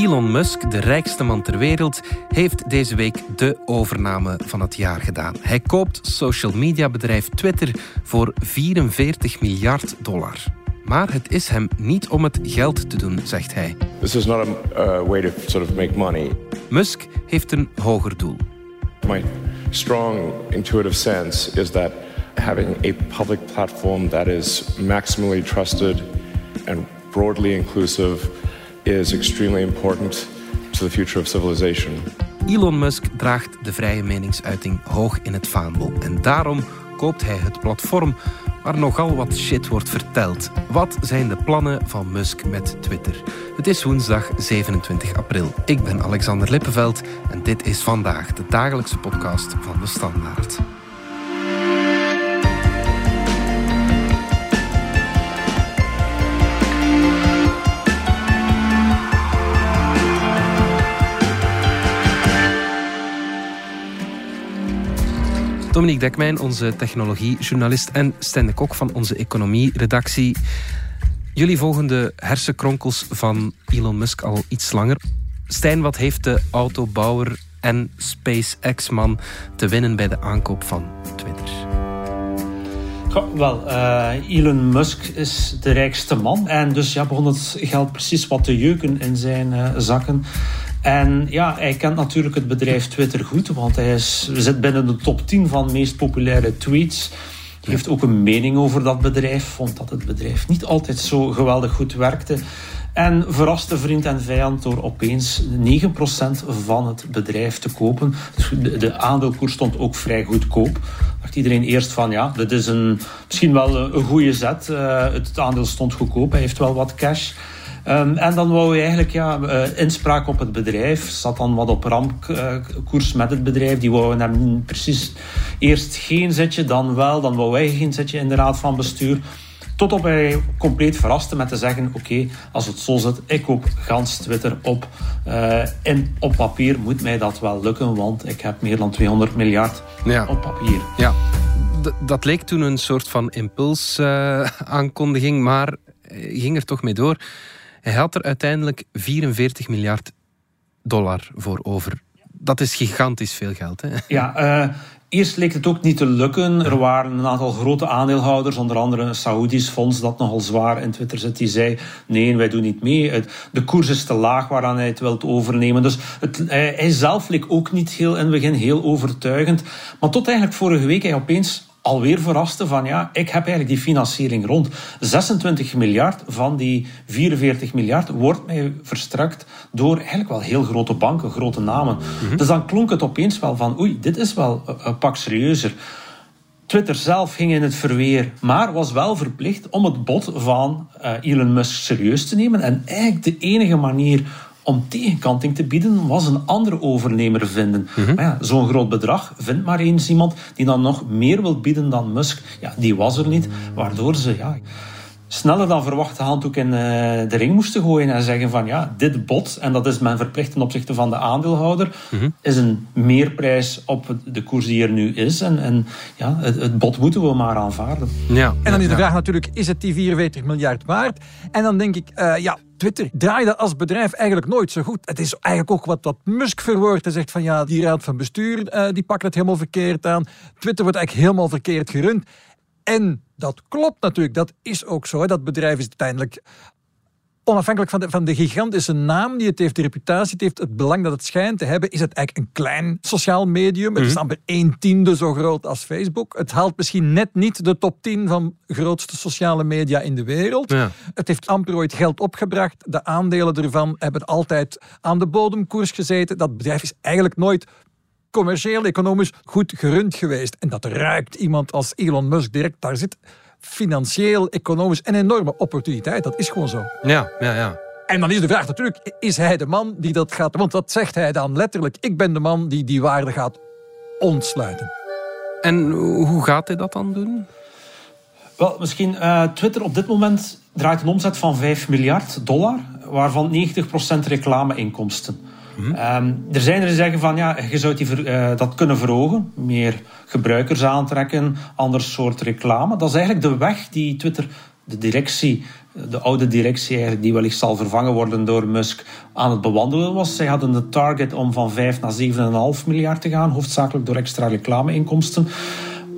Elon Musk, de rijkste man ter wereld, heeft deze week de overname van het jaar gedaan. Hij koopt social media bedrijf Twitter voor 44 miljard dollar. Maar het is hem niet om het geld te doen, zegt hij. This is not a uh, way to sort of make money. Musk heeft een hoger doel. My strong intuitive sense is that having a public platform that is maximally trusted and broadly inclusive is extremely important to the future of civilization. Elon Musk draagt de vrije meningsuiting hoog in het vaandel. En daarom koopt hij het platform waar nogal wat shit wordt verteld. Wat zijn de plannen van Musk met Twitter? Het is woensdag 27 april. Ik ben Alexander Lippenveld en dit is vandaag de dagelijkse podcast van de Standaard. Dominique Dekmijn, onze technologiejournalist en Stijn de Kok van onze economie-redactie. Jullie volgen de hersenkronkels van Elon Musk al iets langer. Stijn, wat heeft de autobouwer en SpaceX-man te winnen bij de aankoop van Twitter? wel, uh, Elon Musk is de rijkste man. En dus ja, begon het geld precies wat te jeuken in zijn uh, zakken. En ja, hij kent natuurlijk het bedrijf Twitter goed, want hij is, zit binnen de top 10 van meest populaire tweets. Hij heeft ook een mening over dat bedrijf, vond dat het bedrijf niet altijd zo geweldig goed werkte. En verraste vriend en vijand door opeens 9% van het bedrijf te kopen. Dus de aandeelkoers stond ook vrij goedkoop. Dacht iedereen eerst van ja, dit is een, misschien wel een goede zet. Uh, het aandeel stond goedkoop, hij heeft wel wat cash. Um, en dan wou je eigenlijk ja, uh, inspraak op het bedrijf. Zat dan wat op rampkoers uh, met het bedrijf. Die wouden hem precies eerst geen zetje, dan wel. Dan wou wij geen zetje in de raad van bestuur. Tot op hij compleet verraste met te zeggen: Oké, als het zo zit, ik koop gans Twitter op. Uh, en op papier moet mij dat wel lukken, want ik heb meer dan 200 miljard ja. op papier. Ja, D dat leek toen een soort van impulsaankondiging, uh, maar ging er toch mee door. Hij had er uiteindelijk 44 miljard dollar voor over. Dat is gigantisch veel geld. Hè? Ja, uh, eerst leek het ook niet te lukken. Er waren een aantal grote aandeelhouders, onder andere een Saoedisch fonds dat nogal zwaar in Twitter zit. Die zei: nee, wij doen niet mee. De koers is te laag waaraan hij het wilt overnemen. Dus het, hij zelf leek ook niet heel in het begin heel overtuigend. Maar tot eigenlijk vorige week hij opeens alweer verraste van ja, ik heb eigenlijk die financiering rond. 26 miljard van die 44 miljard wordt mij verstrekt door eigenlijk wel heel grote banken, grote namen. Mhm. Dus dan klonk het opeens wel van oei, dit is wel een pak serieuzer. Twitter zelf ging in het verweer, maar was wel verplicht om het bod van uh, Elon Musk serieus te nemen. En eigenlijk de enige manier om tegenkanting te bieden, was een andere overnemer vinden. Mhm. Maar ja, zo'n groot bedrag vindt maar eens iemand die dan nog meer wil bieden dan Musk. Ja, die was er niet, waardoor ze ja, sneller dan verwacht de handdoek in uh, de ring moesten gooien en zeggen van ja, dit bod, en dat is men verplicht ten opzichte van de aandeelhouder, mhm. is een meerprijs op de koers die er nu is. En, en ja, het, het bod moeten we maar aanvaarden. Ja. En dan is de vraag natuurlijk, is het die 44 miljard waard? En dan denk ik, uh, ja, Twitter draaide als bedrijf eigenlijk nooit zo goed. Het is eigenlijk ook wat, Musk verwoordt. Hij zegt van ja, die raad van bestuur uh, die pakt het helemaal verkeerd aan. Twitter wordt eigenlijk helemaal verkeerd gerund. En dat klopt natuurlijk, dat is ook zo. Dat bedrijf is uiteindelijk onafhankelijk van de, van de gigantische naam die het heeft, de reputatie het heeft, het belang dat het schijnt te hebben, is het eigenlijk een klein sociaal medium. Het is mhm. amper een tiende zo groot als Facebook. Het haalt misschien net niet de top 10 van grootste sociale media in de wereld. Het heeft amper ooit geld opgebracht. De aandelen ervan hebben altijd aan de bodemkoers gezeten. Dat bedrijf is eigenlijk nooit commercieel, economisch goed gerund geweest. En dat ruikt iemand als Elon Musk direct. Daar zit financieel, economisch een enorme opportuniteit. Dat is gewoon zo. Ja, ja, ja. En dan is de vraag natuurlijk, is hij de man die dat gaat... Want dat zegt hij dan letterlijk. Ik ben de man die die waarde gaat ontsluiten. En hoe gaat hij dat dan doen? Wel, misschien uh, Twitter op dit moment draait een omzet van 5 miljard dollar, waarvan 90% reclameinkomsten. Mhm. Um, er zijn er die zeggen van ja, je zou die uh, dat kunnen verhogen, meer gebruikers aantrekken, ander soort reclame. Dat is eigenlijk de weg die Twitter, de directie, de oude directie eigenlijk, die wellicht zal vervangen worden door Musk, aan het bewandelen was. Zij hadden de target om van 5 naar 7,5 miljard te gaan, hoofdzakelijk door extra reclameinkomsten.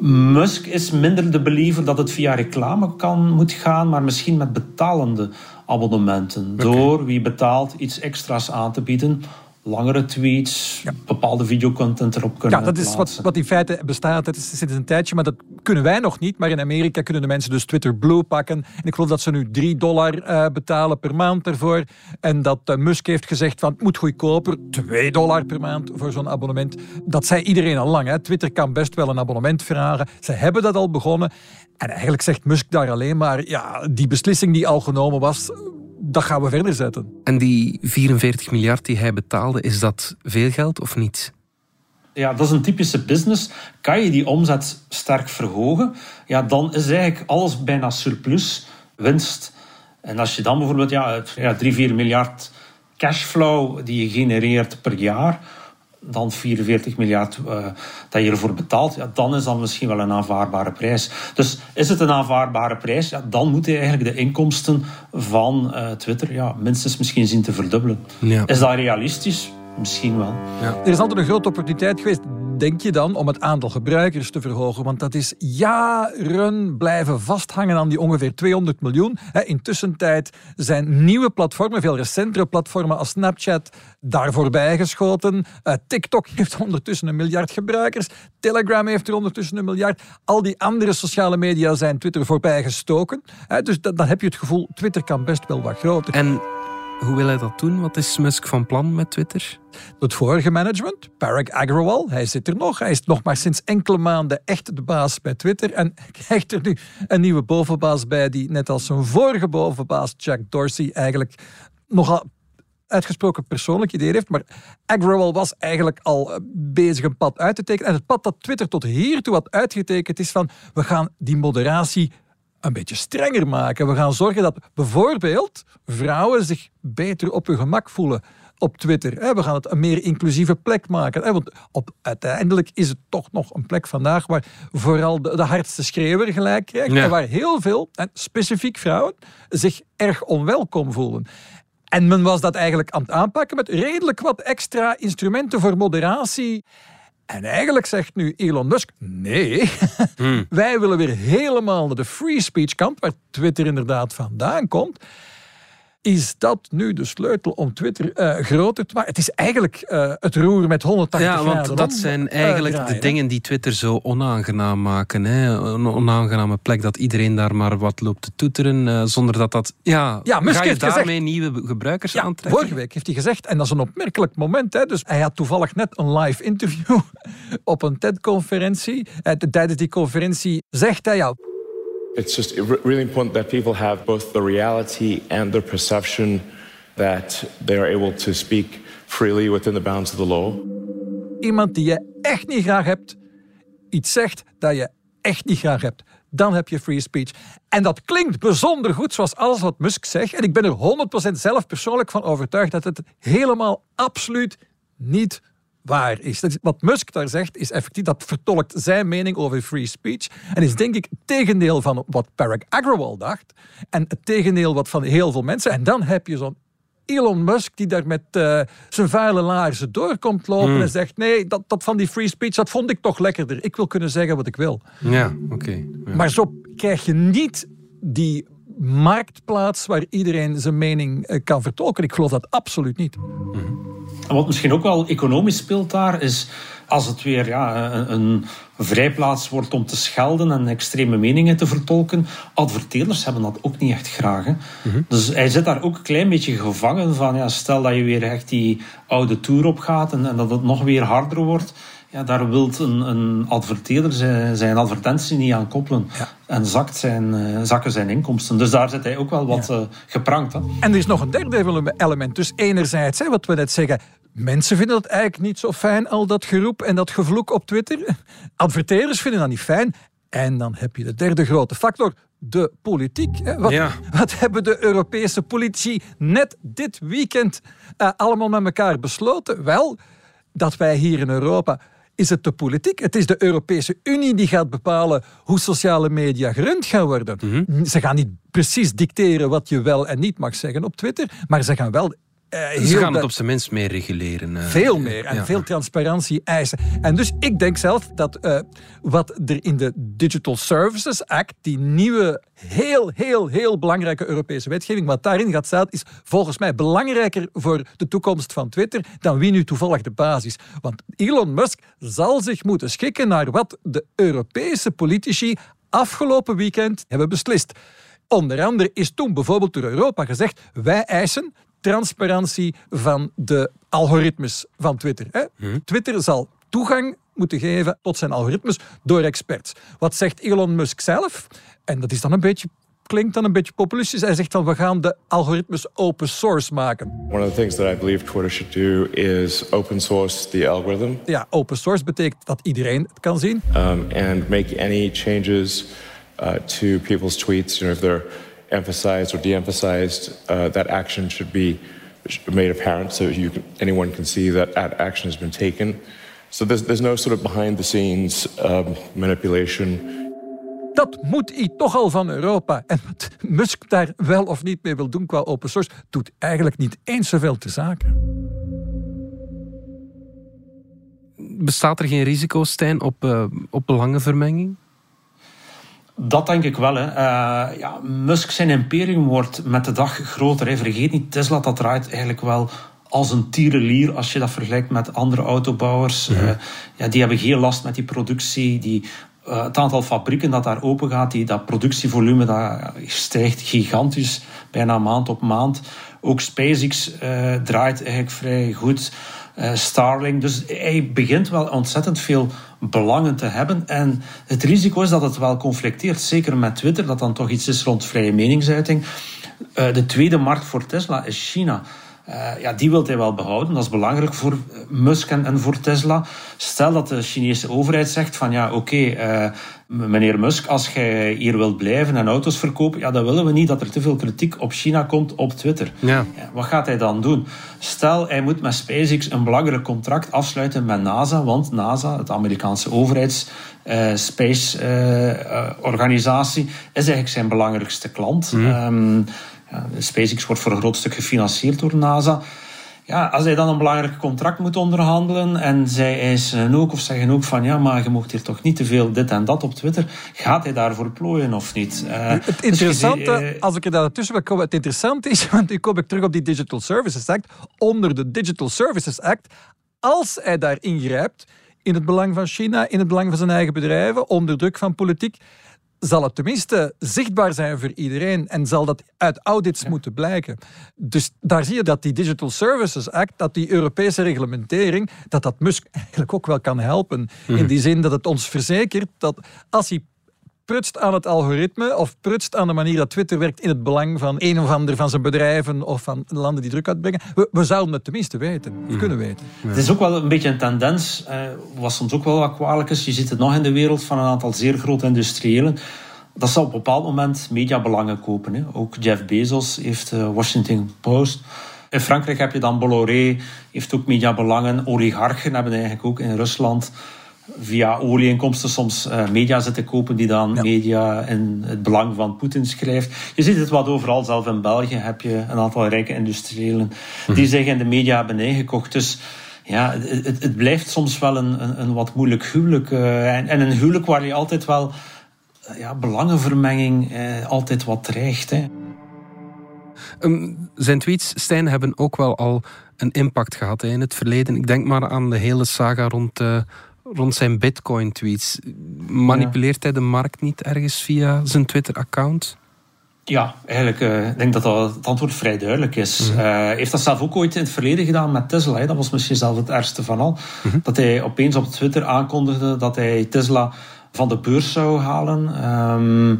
Musk is minder de believer dat het via reclame kan, moet gaan, maar misschien met betalende abonnementen. Door wie betaalt iets extra's aan te bieden langere tweets, bepaalde videocontent erop kunnen Ja, dat is wat, wat in feite bestaat. Dat is sinds een tijdje, maar dat kunnen wij nog niet. Maar in Amerika kunnen de mensen dus Twitter Blue pakken. En ik geloof dat ze nu 3 dollar uh, betalen per maand ervoor. En dat uh, Musk heeft gezegd van het moet goedkoper. 2 dollar per maand voor zo'n abonnement. Dat zei iedereen al lang. Hè. Twitter kan best wel een abonnement vragen. Ze hebben dat al begonnen. En eigenlijk zegt Musk daar alleen maar, ja, die beslissing die al genomen was, dat gaan we verder zetten. En die 44 miljard die hij betaalde, is dat veel geld of niet? Ja, dat is een typische business. Kan je die omzet sterk verhogen, ja, dan is eigenlijk alles bijna surplus, winst. En als je dan bijvoorbeeld ja, ja 3, 4 miljard cashflow die je genereert per jaar, dan 44 miljard uh, dat je ervoor betaalt, ja, dan is dat misschien wel een aanvaardbare prijs. Dus is het een aanvaardbare prijs, ja, dan moet je eigenlijk de inkomsten van uh, Twitter ja, minstens misschien zien te verdubbelen. Ja. Is dat realistisch? Misschien wel. Ja. Er is altijd een grote opportuniteit geweest denk je dan om het aantal gebruikers te verhogen? Want dat is jaren blijven vasthangen aan die ongeveer 200 miljoen. Intussen tijd zijn nieuwe platformen, veel recentere platformen als Snapchat, daar voorbij geschoten. Eh, TikTok heeft ondertussen een miljard gebruikers. Telegram heeft er ondertussen een miljard. Al die andere sociale media zijn Twitter voorbij gestoken. Dus dan heb je het gevoel, Twitter kan best wel wat groter. En hoe wil hij dat doen? Wat is Musk van plan met Twitter? Het vorige management, Parag Agrawal, hij zit er nog. Hij is nog maar sinds enkele maanden echt de baas bij Twitter. En krijgt er nu een nieuwe bovenbaas bij, die net als zijn vorige bovenbaas, Jack Dorsey, eigenlijk nogal uitgesproken persoonlijk idee heeft. Maar Agrawal was eigenlijk al eh, bezig een pad uit te tekenen. En het pad dat Twitter tot hiertoe had uitgetekend is van we gaan die moderatie een beetje strenger maken. We gaan zorgen dat bijvoorbeeld vrouwen zich beter op hun gemak voelen op Twitter. We gaan het een meer inclusieve plek maken. Want op, uiteindelijk is het toch nog een plek vandaag waar vooral de, de hardste schreeuwer gelijk krijgt. En waar heel veel, en specifiek vrouwen, zich erg onwelkom voelen. En men was dat eigenlijk aan het aanpakken met redelijk wat extra instrumenten voor moderatie. En eigenlijk zegt nu Elon Musk: nee, hmm. wij willen weer helemaal naar de free speech kant, waar Twitter inderdaad vandaan komt. Is dat nu de sleutel om Twitter uh, groter te maken? Het is eigenlijk uh, het roer met 180 ja, graden. Ja, want dat zijn eigenlijk de dingen die Twitter zo onaangenaam maken. Hè? Een onaangename plek dat iedereen daar maar wat loopt te toeteren, zonder dat dat... Ja, ja Musk ga je daarmee gezegd, nieuwe gebruikers ja, aantrekken? Vorige week heeft hij gezegd, en dat is een opmerkelijk moment, hè, dus hij had toevallig net een live interview op een TED-conferentie. Tijdens die conferentie zegt hij... Ja, It's just really important that people have both the reality and the perception that they are able to speak freely within the bounds of the law. Iemand die je echt niet graag hebt, iets zegt dat je echt niet graag hebt. Dan heb je free speech. En dat klinkt bijzonder goed, zoals alles wat Musk zegt. En ik ben er 100% zelf persoonlijk van overtuigd dat het helemaal absoluut niet waar is. Wat Musk daar zegt, is effectief, dat vertolkt zijn mening over free speech. En is denk ik het tegendeel van wat Parag Agrawal dacht. En het tegendeel wat van heel veel mensen. En dan heb je zo'n Elon Musk die daar met uh, zijn vuile laarzen doorkomt lopen hmm. en zegt: Nee, dat, dat van die free speech, dat vond ik toch lekkerder. Ik wil kunnen zeggen wat ik wil. Ja, oké. ja. Maar zo krijg je niet die marktplaats waar iedereen zijn mening uh, kan vertolken. Ik geloof dat absoluut niet. Mm en wat misschien ook wel economisch speelt daar, is als het weer ja, een, een vrijplaats wordt om te schelden en extreme meningen te vertolken. Adverteerders hebben dat ook niet echt graag. Hè. Mhm. Dus hij zit daar ook een klein beetje gevangen van. Ja, stel dat je weer echt die oude tour opgaat en, en dat het nog weer harder wordt. Ja, daar wil een, een adverteerder zijn, zijn, advertentie niet aan koppelen. En zakt zijn, uh, zakken zijn inkomsten. Dus daar zit hij ook wel wat ja. uh, geprankt. Hè. En er is nog een derde element. Dus enerzijds, hè, wat we net zeggen... Mensen vinden dat eigenlijk niet zo fijn, al dat geroep en dat gevloek op Twitter. Adverteerders vinden dat niet fijn. En dan heb je de derde grote factor, de politiek. Wat, ja. wat, hebben de Europese politici net dit weekend uh, allemaal met elkaar besloten? Wel, dat wij hier in Europa is het de politiek. Het is de Europese Unie die gaat bepalen hoe sociale media gerund gaan worden. Mhm. Ze gaan niet precies dicteren wat je wel en niet mag zeggen op Twitter, maar ze gaan wel uh, Ze gaan het op zijn minst meer reguleren. eh. veel meer en Ja. veel transparantie eisen. En dus ik denk zelf dat eh, wat er in de Digital Services Act, die nieuwe, heel, heel, heel belangrijke Europese wetgeving, wat daarin gaat staan, is volgens mij belangrijker voor de toekomst van Twitter dan wie nu toevallig de baas is. Want Elon Musk zal zich moeten schikken naar wat de Europese politici afgelopen weekend hebben beslist. Onder andere is toen bijvoorbeeld door Europa gezegd: wij eisen transparantie van de algoritmes van Twitter. Hè? Twitter zal toegang moeten geven tot zijn algoritmes door experts. Wat zegt Elon Musk zelf? En dat is dan een beetje, klinkt dan een beetje populistisch. Hij zegt dan we gaan de algoritmes open source maken. One of the things that I believe Twitter should do is open source the algorithm Ja, open source betekent dat iedereen het kan zien. um, and make any changes uh, to people's tweets. You know, if they're emphasized or de-emphasized, uh, that action should be made apparent so you can, anyone can see that that action has been taken. So there's, there's no sort of behind-the-scenes um, manipulation. Dat moet hij toch al van Europa. En wat Musk daar wel of niet mee wil doen qua open source, doet eigenlijk niet eens zoveel te zaken. Bestaat er geen risico, Stijn, op, eh, op belangenvermenging? Dat denk ik wel. Hè. Eh, ja, Musk zijn imperium wordt met de dag groter. Hè. Vergeet niet, Tesla dat draait eigenlijk wel als een tierenlier als je dat vergelijkt met andere autobouwers. Eh, ja, die hebben geen last met die productie. Die, eh, het aantal fabrieken dat daar open gaat, die, dat productievolume dat stijgt gigantisch, bijna maand op maand. Ook SpaceX eh, draait eigenlijk vrij goed. Eh, Starlink. Dus hij begint wel ontzettend veel belangen te hebben. En het risico is dat het wel conflicteert. Zeker met Twitter, dat dan toch iets is rond vrije meningsuiting. Eh, de tweede markt voor Tesla is China. Eh, ja, die wil hij wel behouden. Dat is belangrijk voor eh, Musk en, en voor Tesla. Stel dat de Chinese overheid zegt van ja, oké, eh, meneer Musk, als jij hier wilt blijven en auto's verkopen, ja, dan willen we niet dat er te veel kritiek op China komt op Twitter. Ja. Ja, wat gaat hij dan doen? Stel, hij moet met SpaceX een belangrijk contract afsluiten met NASA, want NASA, het Amerikaanse overheids eh, space organisatie, is eigenlijk zijn belangrijkste klant. Ehm, ja, SpaceX wordt voor een groot stuk gefinancierd door NASA. Ja, als hij dan een belangrijk contract moet onderhandelen en zij eisen ook of zeggen ook van ja, maar je mocht hier toch niet te veel dit en dat op Twitter, gaat hij daarvoor plooien of niet? Eh, Het dus je interessante, eh, als ik er daar tussen wil komen, het interessante is, want nu kom ik terug op die Digital Services Act, onder de Digital Services Act, als hij daar ingrijpt in het belang van China, in het belang van zijn eigen bedrijven, onder druk van politiek, zal het tenminste zichtbaar zijn voor iedereen en zal dat uit audits moeten blijken. Dus daar zie je dat die Digital Services Act, dat die Europese reglementering, dat dat Musk eigenlijk ook wel kan helpen. In die zin dat het ons verzekert dat als hij prutst aan het algoritme of prutst aan de manier dat Twitter werkt in het belang van een of ander van zijn bedrijven of van landen die druk uitbrengen. We, we zouden het tenminste weten, of kunnen weten. Het is ook wel een beetje een tendens, eh, wat soms ook wel wat kwalijk is. Je ziet het nog in de wereld van een aantal zeer grote industriëlen. Dat ze op een bepaald moment mediabelangen kopen. Hè. Ook Jeff Bezos heeft eh, Washington Post. In Frankrijk heb je dan Bolloré, heeft ook mediabelangen. Oligarchen hebben eigenlijk ook in Rusland via olieinkomsten soms eh, media zitten kopen die dan media in het belang van Poetin schrijft. Je ziet het wat overal, zelf in België heb je een aantal rijke industriëlen die zich in de media hebben ingekocht. Dus ja, het, het- blijft soms wel een, een, een wat moeilijk huwelijk. eh, en, en een huwelijk waar je altijd wel eh, ja, belangenvermenging altijd wat dreigt. Hè. Ehm, zijn tweets, Stijn, hebben ook wel al een impact gehad hè, in het verleden. Ik denk maar aan de hele saga rond, rond zijn Bitcoin-tweets. Manipuleert hij de markt niet ergens via zijn Twitter-account? Ja, eigenlijk eh, ik denk dat dat het antwoord vrij duidelijk is. Hij heeft dat zelf ook ooit in het verleden gedaan met Tesla. Hè. Dat was misschien zelf het ergste van al. Mhm. Dat hij opeens op Twitter aankondigde dat hij Tesla van de beurs zou halen. Ehm,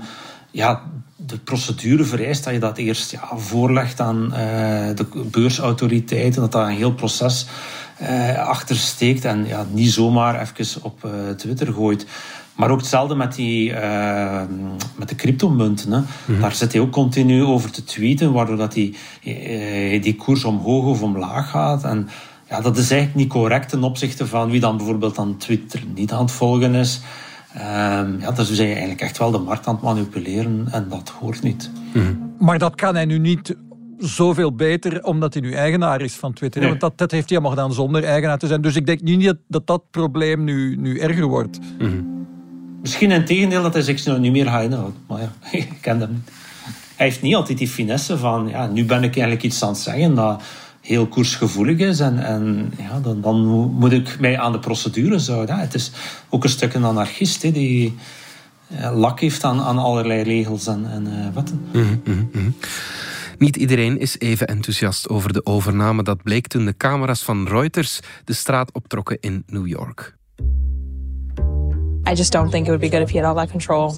ja, de procedure vereist dat je dat eerst ja, voorlegt aan eh, de beursautoriteiten. Dat daar een heel proces eh, achter steekt. En ja, niet zomaar even op eh, Twitter gooit. Maar ook hetzelfde met, die, eh, met de cryptomunten. Hè. Daar zit hij ook continu over te tweeten, waardoor dat die, eh, die koers omhoog of omlaag gaat. En ja, dat is eigenlijk niet correct ten opzichte van wie dan bijvoorbeeld aan Twitter niet aan het volgen is. Um, ja, dus zijn je eigenlijk echt wel de markt aan het manipuleren en dat hoort niet. Mhm. Maar dat kan hij nu niet zoveel beter omdat hij nu eigenaar is van Twitter. Want dat, dat heeft hij allemaal gedaan zonder eigenaar te zijn. Dus ik denk niet dat dat, dat probleem nu, nu erger wordt. Mhm. Misschien in tegendeel dat hij zich nu niet meer gaat inhouden. Maar ja, ik ken hem niet. Hij heeft niet altijd die finesse van... Ja, nu ben ik eigenlijk iets aan het zeggen dat heel koersgevoelig is. En, en ja, dan, dan moet ik mij aan de procedures houden. Het is ook een stuk een anarchist die lak heeft aan, aan allerlei regels en, en uh, wetten. Mhm, mhm. Niet iedereen is even enthousiast over de overname. Dat bleek toen de camera's van Reuters de straat optrokken in New York. I just don't think it would be good if he had all that control.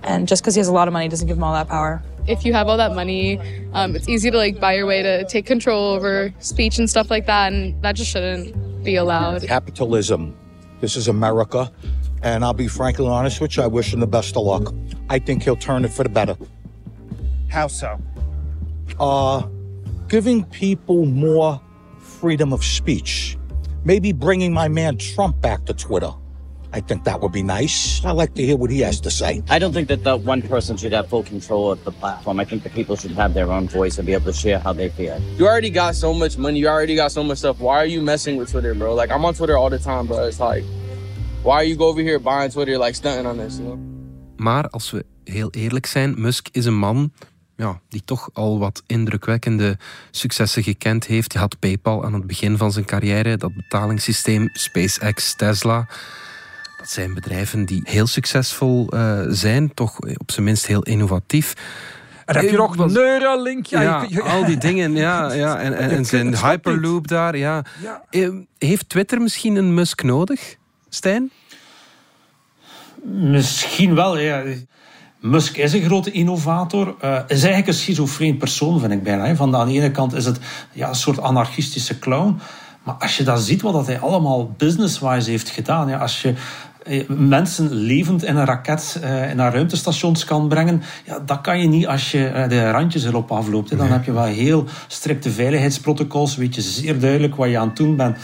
And just because he has a lot of money doesn't give him all that power. if you have all that money, um, it's easy to like buy your way to take control over speech and stuff like that, and that just shouldn't be allowed. Capitalism. This is America, and I'll be frankly honest with you. I wish him the best of luck. I think he'll turn it for the better. How so? Uh, giving people more freedom of speech. Maybe bringing my man Trump back to Twitter. I think that would be nice. I like to hear what he has to say. I don't think that the one person should have full control of the platform. I think the people should have their own voice and be able to share how they feel. You already got so much money. You already got so much stuff. Why are you messing with Twitter, bro? Like I'm on Twitter all the time, bro. It's like, why are you go over here buying Twitter, like stunting on this? You know? Maar als we heel eerlijk zijn, Musk is een man ja, die toch al wat indrukwekkende successen gekend heeft. Hij had PayPal aan het begin van zijn carrière, dat betalingssysteem, SpaceX, Tesla. Dat zijn bedrijven die heel succesvol uh, zijn, toch op zijn minst heel innovatief. En heb je nog een Neuralink? Ja, ja, al die dingen. Ja, ja. En, en, en zijn Hyperloop daar. Ja. ja. Eh, heeft Twitter misschien een Musk nodig, Stijn? Misschien wel, ja. Musk is een grote innovator. Uh, is eigenlijk een schizofreen persoon, vind ik bijna. Van de, aan de ene kant is het ja, een soort anarchistische clown. Maar als je dan ziet wat hij allemaal business-wise heeft gedaan. Ja, als je eh, mensen levend in een raket uh, naar ruimtestations kan brengen, ja, dat kan je niet als je uh, de randjes erop afloopt. Hè. Dan heb je wel heel strikte veiligheidsprotocols, weet je zeer duidelijk wat je aan het doen bent.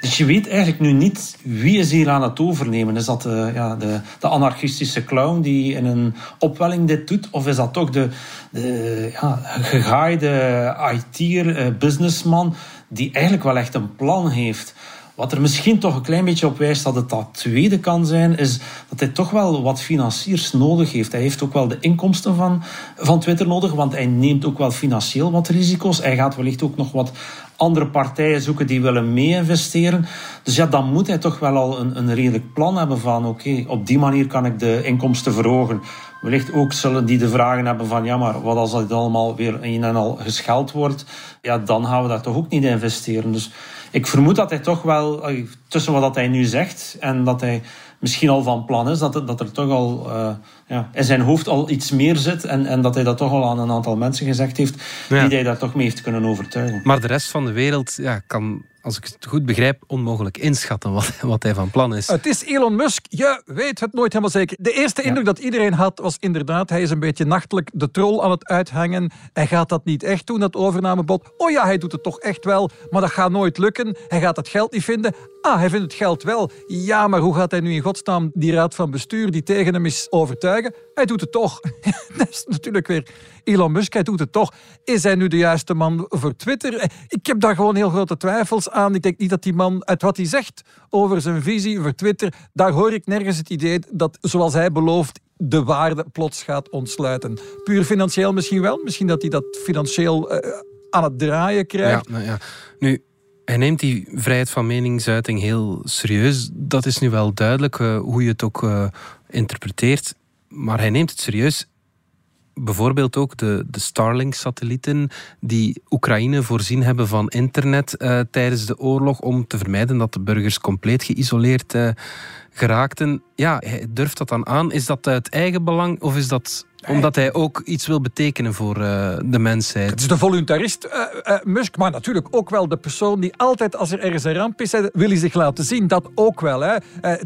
Dus je weet eigenlijk nu niet wie is hier aan het overnemen. Is dat de, ja, de, de anarchistische clown die in een opwelling dit doet? Of is dat toch de, de ja, gegaaide IT'er, businessman die eigenlijk wel echt een plan heeft? Wat er misschien toch een klein beetje op wijst dat het dat tweede kan zijn, is dat hij toch wel wat financiers nodig heeft. Hij heeft ook wel de inkomsten van, van Twitter nodig, want hij neemt ook wel financieel wat risico's. Hij gaat wellicht ook nog wat andere partijen zoeken die willen mee-investeren. Dus ja, dan moet hij toch wel al een, een redelijk plan hebben van oké, op die manier kan ik de inkomsten verhogen. Wellicht ook zullen die de vragen hebben van ja, maar wat als dit allemaal weer een en al gescheld wordt, ja, dan gaan we daar toch ook niet investeren. Dus ik vermoed dat hij toch wel, tussen wat hij nu zegt en dat hij misschien al van plan is, dat, dat er toch al uh, ja, in zijn hoofd al iets meer zit en, en dat hij dat toch al aan een aantal mensen gezegd heeft, die hij daar toch mee heeft kunnen overtuigen. Maar de rest van de wereld ja, kan als ik het goed begrijp, onmogelijk inschatten wat, wat hij van plan is. Het is Elon Musk. Je weet het nooit helemaal zeker. De eerste indruk dat iedereen had, was inderdaad, hij is een beetje nachtelijk de troll aan het uithangen. Hij gaat dat niet echt doen, dat overnamebod. Oh ja, hij doet het toch echt wel, maar dat gaat nooit lukken. Hij gaat het geld niet vinden. Ah, hij vindt het geld wel. Ja, maar hoe gaat hij nu in godsnaam die raad van bestuur die tegen hem is overtuigen? Hij doet het toch. dat is natuurlijk weer Elon Musk, hij doet het toch. Is hij nu de juiste man voor Twitter? Ik heb daar gewoon heel grote twijfels aan. Ik denk niet dat die man, uit wat hij zegt over zijn visie voor Twitter, daar hoor ik nergens het idee dat, zoals hij belooft, de waarde plots gaat ontsluiten. Puur financieel misschien wel. Misschien dat hij dat financieel uh, aan het draaien krijgt. Ja, nou ja. Nu, hij neemt die vrijheid van meningsuiting heel serieus. Dat is nu wel duidelijk uh, hoe je het ook uh, interpreteert. Maar hij neemt het serieus bijvoorbeeld ook de, de Starlink-satellieten die Oekraïne voorzien hebben van internet uh, tijdens de oorlog om te vermijden dat de burgers compleet geïsoleerd uh, geraakten. Ja, hij durft dat dan aan. Is dat uit eigen belang of is dat Omdat hij ook iets wil betekenen voor uh, de mensheid. Het is de voluntarist, uh, uh, Musk, maar natuurlijk ook wel de persoon die altijd als er ergens een ramp is, wil hij zich laten zien. Dat ook wel. Hè.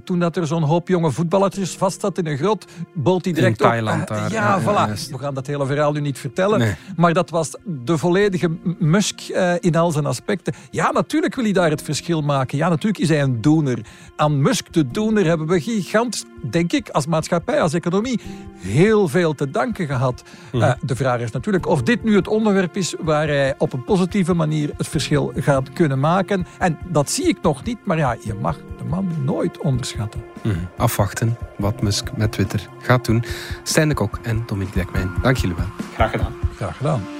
toen dat er zo'n hoop jonge voetballertjes vast zat in een grot, bood hij direct in Thailand daar. ja, voilà. We gaan dat hele verhaal nu niet vertellen. Nee. Maar dat was de volledige Musk in al zijn aspecten. Ja, natuurlijk wil hij daar het verschil maken. Ja, natuurlijk is hij een doener. Aan Musk, de doener, hebben we gigantisch, denk ik, als maatschappij, als economie, heel veel te danken gehad. Mhm. Uh, de vraag is natuurlijk of dit nu het onderwerp is waar hij op een positieve manier het verschil gaat kunnen maken. En dat zie ik nog niet, maar ja, je mag de man nooit onderschatten. Mhm. Afwachten wat Musk met Twitter gaat doen. Stijn de Kok en Dominique Dekmijn, dank jullie wel. Graag gedaan. Graag gedaan.